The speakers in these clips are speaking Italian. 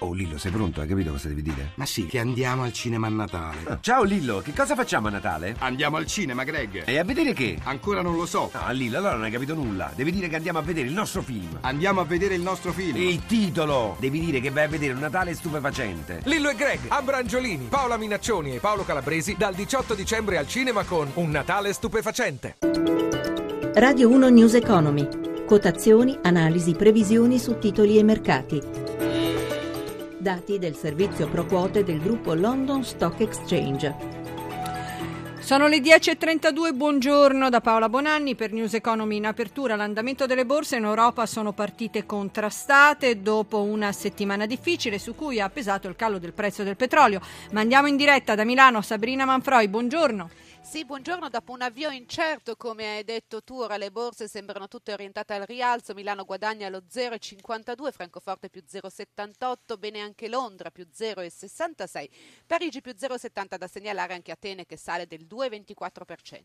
Oh Lillo, sei pronto? Hai capito cosa devi dire? Ma sì, che andiamo al cinema a Natale. Ah, ciao Lillo, che cosa facciamo a Natale? Andiamo al cinema, Greg. E a vedere che? Ancora non lo so. Ah, Lillo, allora non hai capito nulla. Devi dire che andiamo a vedere il nostro film. Andiamo a vedere il nostro film. Il titolo! Devi dire che vai a vedere un Natale stupefacente. Lillo e Greg, Abrangiolini, Paola Minaccioni e Paolo Calabresi dal 18 dicembre al cinema con Un Natale stupefacente. Radio 1 News Economy. Quotazioni, analisi, previsioni su titoli e mercati. Dati del servizio pro quote del gruppo London Stock Exchange. Sono le 10.32, buongiorno da Paola Bonanni per News Economy in apertura. L'andamento delle borse in Europa sono partite contrastate dopo una settimana difficile su cui ha pesato il calo del prezzo del petrolio. Ma andiamo in diretta da Milano, Sabrina Manfroi, buongiorno. Sì, buongiorno. Dopo un avvio incerto, come hai detto tu, ora le borse sembrano tutte orientate al rialzo. Milano guadagna lo 0,52, Francoforte più 0,78, bene anche Londra più 0,66, Parigi più 0,70 da segnalare anche Atene che sale del 2,24%.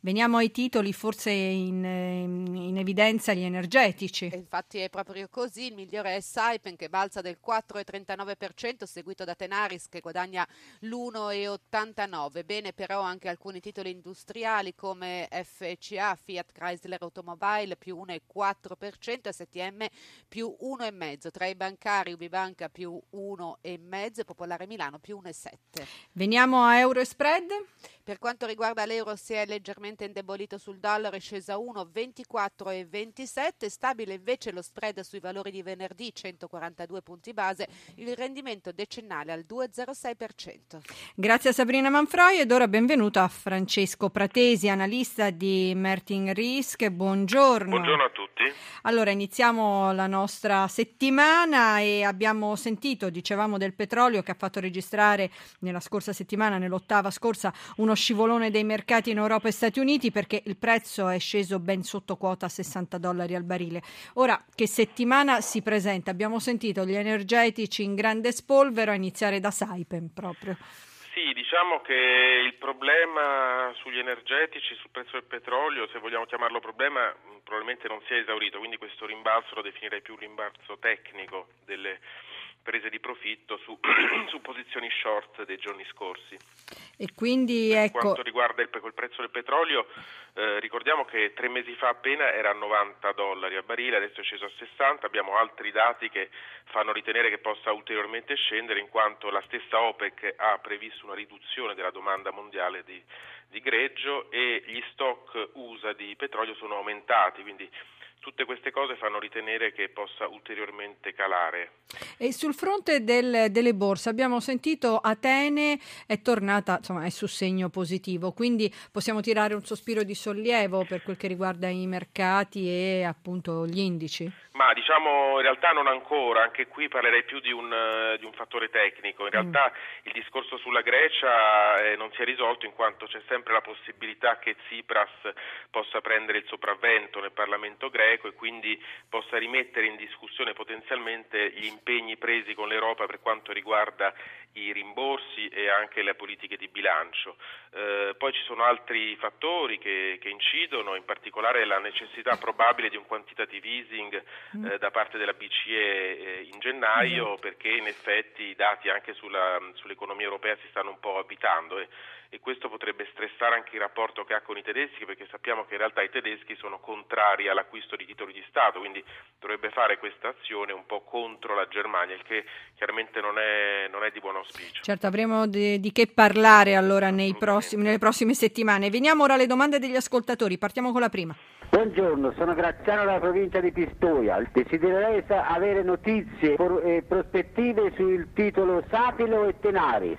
Veniamo ai titoli, forse in, in evidenza gli energetici. E infatti è proprio così, il migliore è Saipem che balza del 4,39%, seguito da Tenaris che guadagna l'1,89. Bene però anche alcuni alcuni titoli industriali come FCA, Fiat Chrysler Automobile più 1,4%, STM più 1,5%, tra i bancari Ubibanca più 1,5%, Popolare Milano più 1,7%. Veniamo a euro e spread? Per quanto riguarda l'euro si è leggermente indebolito sul dollaro, è scesa 1,24,27, stabile invece lo spread sui valori di venerdì 142 punti base, il rendimento decennale al 2,06%. Grazie a Sabrina Manfroi ed ora benvenuto a Francesco Pratesi, analista di Mertin Risk. Buongiorno. Buongiorno a tutti. Allora iniziamo la nostra settimana e abbiamo sentito, dicevamo del petrolio che ha fatto registrare nella scorsa settimana, nell'ottava scorsa, uno scivolone dei mercati in Europa e Stati Uniti perché il prezzo è sceso ben sotto quota a 60 dollari al barile. Ora, che settimana si presenta? Abbiamo sentito gli energetici in grande spolvero a iniziare da Saipem proprio. Sì, diciamo che il problema sugli energetici, sul prezzo del petrolio, se vogliamo chiamarlo problema, probabilmente non si è esaurito, quindi questo rimbalzo lo definirei più rimbalzo tecnico delle prese di profitto su, su, posizioni short dei giorni scorsi. E quindi per ecco... quanto riguarda il, il prezzo del petrolio, eh, ricordiamo che tre mesi fa appena era a 90 dollari a barile, adesso è sceso a 60, abbiamo altri dati che fanno ritenere che possa ulteriormente scendere in quanto la stessa OPEC ha previsto una riduzione della domanda mondiale di, di greggio e gli stock USA di petrolio sono aumentati, quindi tutte queste cose fanno ritenere che possa ulteriormente calare. E sul fronte del, delle borse abbiamo sentito Atene è tornata, insomma è su segno positivo, quindi possiamo tirare un sospiro di sollievo per quel che riguarda i mercati e appunto gli indici? Ma diciamo in realtà non ancora, anche qui parlerei più di un, di un fattore tecnico. In realtà mm. il discorso sulla Grecia eh, non si è risolto in quanto c'è sempre la possibilità che Tsipras possa prendere il sopravvento nel Parlamento greco e quindi possa rimettere in discussione potenzialmente gli impegni presi con l'Europa per quanto riguarda i rimborsi e anche le politiche di bilancio. Eh, poi ci sono altri fattori che, che, incidono, in particolare la necessità probabile di un quantitative easing mm. Eh, da parte della BCE eh, in gennaio, mm. perché in effetti i dati anche sulla, sull'economia europea si stanno un po' abitando e, e questo potrebbe stressare anche il rapporto che ha con i tedeschi, perché sappiamo che in realtà i tedeschi sono contrari all'acquisto di titoli di Stato, quindi dovrebbe fare questa azione un po' contro la Germania, il che chiaramente non è, non è di buon auspicio. Certo, avremo di, di che parlare allora prossimi, nelle prossime settimane. Veniamo ora alle domande degli ascoltatori, partiamo con la prima. Buongiorno, sono Graziano dalla provincia di Pistoia. Desidererei avere notizie e prospettive sul titolo Safilo e Tenaris.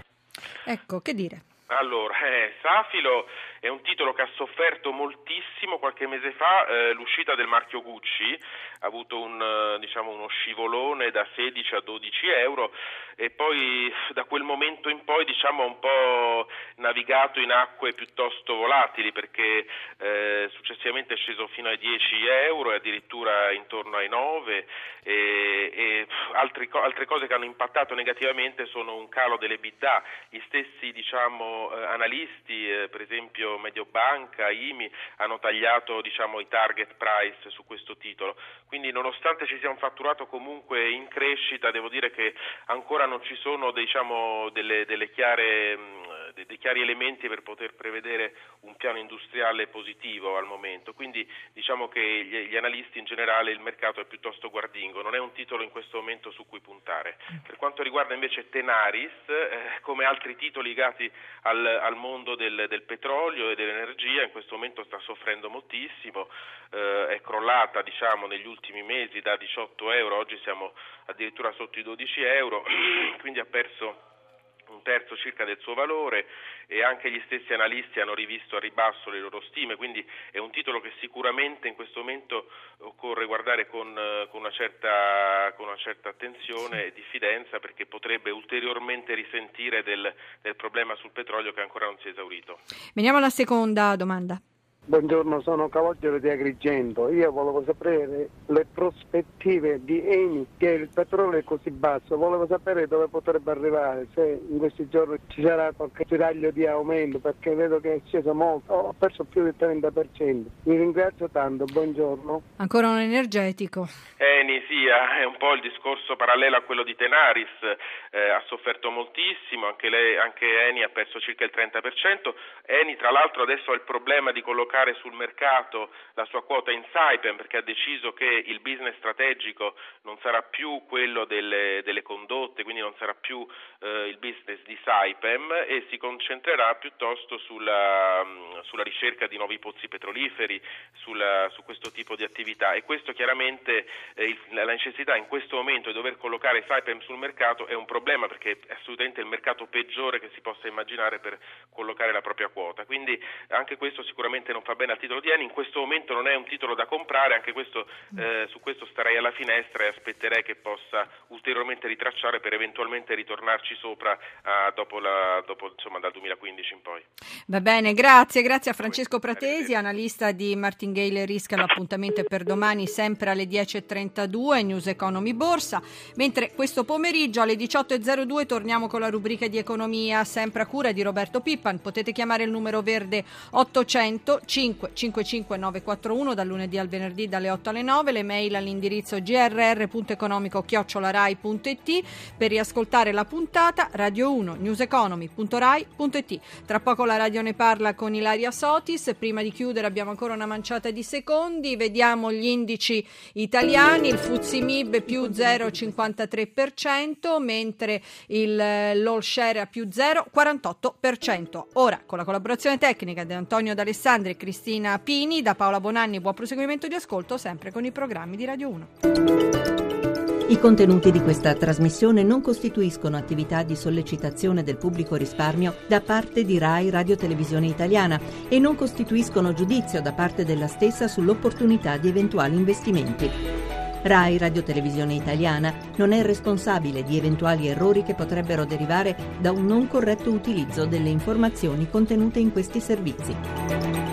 Ecco, che dire? Allora, eh, Safilo è un titolo che ha sofferto moltissimo qualche mese fa, eh, l'uscita del marchio Gucci ha avuto un, eh, diciamo, uno scivolone da 16 a 12 euro e poi da quel momento in poi diciamo, un po' navigato in acque piuttosto volatili perché eh, successivamente è sceso fino ai 10 euro e addirittura intorno ai 9 e, e altri, altre cose che hanno impattato negativamente sono un calo delle bidà, gli stessi diciamo, eh, analisti, eh, per esempio Medio, Mediobanca, IMI hanno tagliato diciamo, i target price su questo titolo. Quindi nonostante ci sia un fatturato comunque in crescita, devo dire che ancora non ci sono diciamo, delle, delle chiare dei, dei, chiari elementi per poter prevedere un piano industriale positivo al momento, quindi diciamo che gli, gli, analisti in generale il mercato è piuttosto guardingo, non è un titolo in questo momento su cui puntare. Per quanto riguarda invece Tenaris, eh, come altri titoli legati al, al mondo del, del, petrolio e dell'energia, in questo momento sta soffrendo moltissimo, eh, è crollata diciamo, negli ultimi mesi da 18 euro, oggi siamo addirittura sotto i 12 euro, quindi ha perso un terzo circa del suo valore e anche gli stessi analisti hanno rivisto a ribasso le loro stime, quindi è un titolo che sicuramente in questo momento occorre guardare con, con, una, certa, con una, certa, attenzione e diffidenza perché potrebbe ulteriormente risentire del, del problema sul petrolio che ancora non si è esaurito. Veniamo alla seconda domanda. Buongiorno, sono Cavoggero di Agrigento. Io volevo sapere le prospettive di Eni che il petrolio è così basso. Volevo sapere dove potrebbe arrivare, se in questi giorni ci sarà qualche tiraglio di aumento perché vedo che è sceso molto. Ho perso più del 30%. Vi ringrazio tanto, buongiorno. Ancora un energetico. Eni, sì, è un po' il discorso parallelo a quello di Tenaris. Eh, ha sofferto moltissimo, anche, lei, anche Eni ha perso circa il 30%. Eni, tra l'altro, adesso ha il problema di collocare collocare sul mercato la sua quota in Saipem perché ha deciso che il business strategico non sarà più quello delle, delle condotte, quindi non sarà più eh, il business di Saipem e si concentrerà piuttosto sulla, mm, sulla ricerca di nuovi pozzi petroliferi, sulla, su questo tipo di attività. E questo chiaramente eh, il, la necessità in questo momento di dover collocare Saipem sul mercato è un problema perché è assolutamente il mercato peggiore che si possa immaginare per collocare la propria quota, quindi anche questo sicuramente non fa bene al titolo di Eni, in questo momento non è un titolo da comprare, anche questo, eh, su questo starei alla finestra e aspetterei che possa ulteriormente ritracciare per eventualmente ritornarci sopra eh, dopo la, dopo, insomma, dal 2015 in poi. Va bene, grazie, grazie a Francesco Pratesi, analista di Martingale Risk, l'appuntamento è per domani sempre alle 10.32, News Economy Borsa, mentre questo pomeriggio alle 18.02 torniamo con la rubrica di economia, sempre a cura di Roberto Pippan, potete chiamare il numero verde 800 5 55 941 dal lunedì al venerdì dalle 8 alle 9, le mail all'indirizzo grr.economico-rai.it per riascoltare la puntata radio 1 newseconomy.rai.it. Tra poco la radio ne parla con Ilaria Sotis, prima di chiudere abbiamo ancora una manciata di secondi, vediamo gli indici italiani, il Fuzzi Mib più 0,53%, mentre il, l'all share a più 0,48%. Ora, con la collaborazione tecnica di Antonio D'Alessandri Cristina Pini. Da Paola Bonanni buon proseguimento di ascolto sempre con i programmi di Radio 1. I contenuti di questa trasmissione non costituiscono attività di sollecitazione del pubblico risparmio da parte di RAI Radio Televisione Italiana e non costituiscono giudizio da parte della stessa sull'opportunità di eventuali investimenti. RAI Radio Televisione Italiana non è responsabile di eventuali errori che potrebbero derivare da un non corretto utilizzo delle informazioni contenute in questi servizi.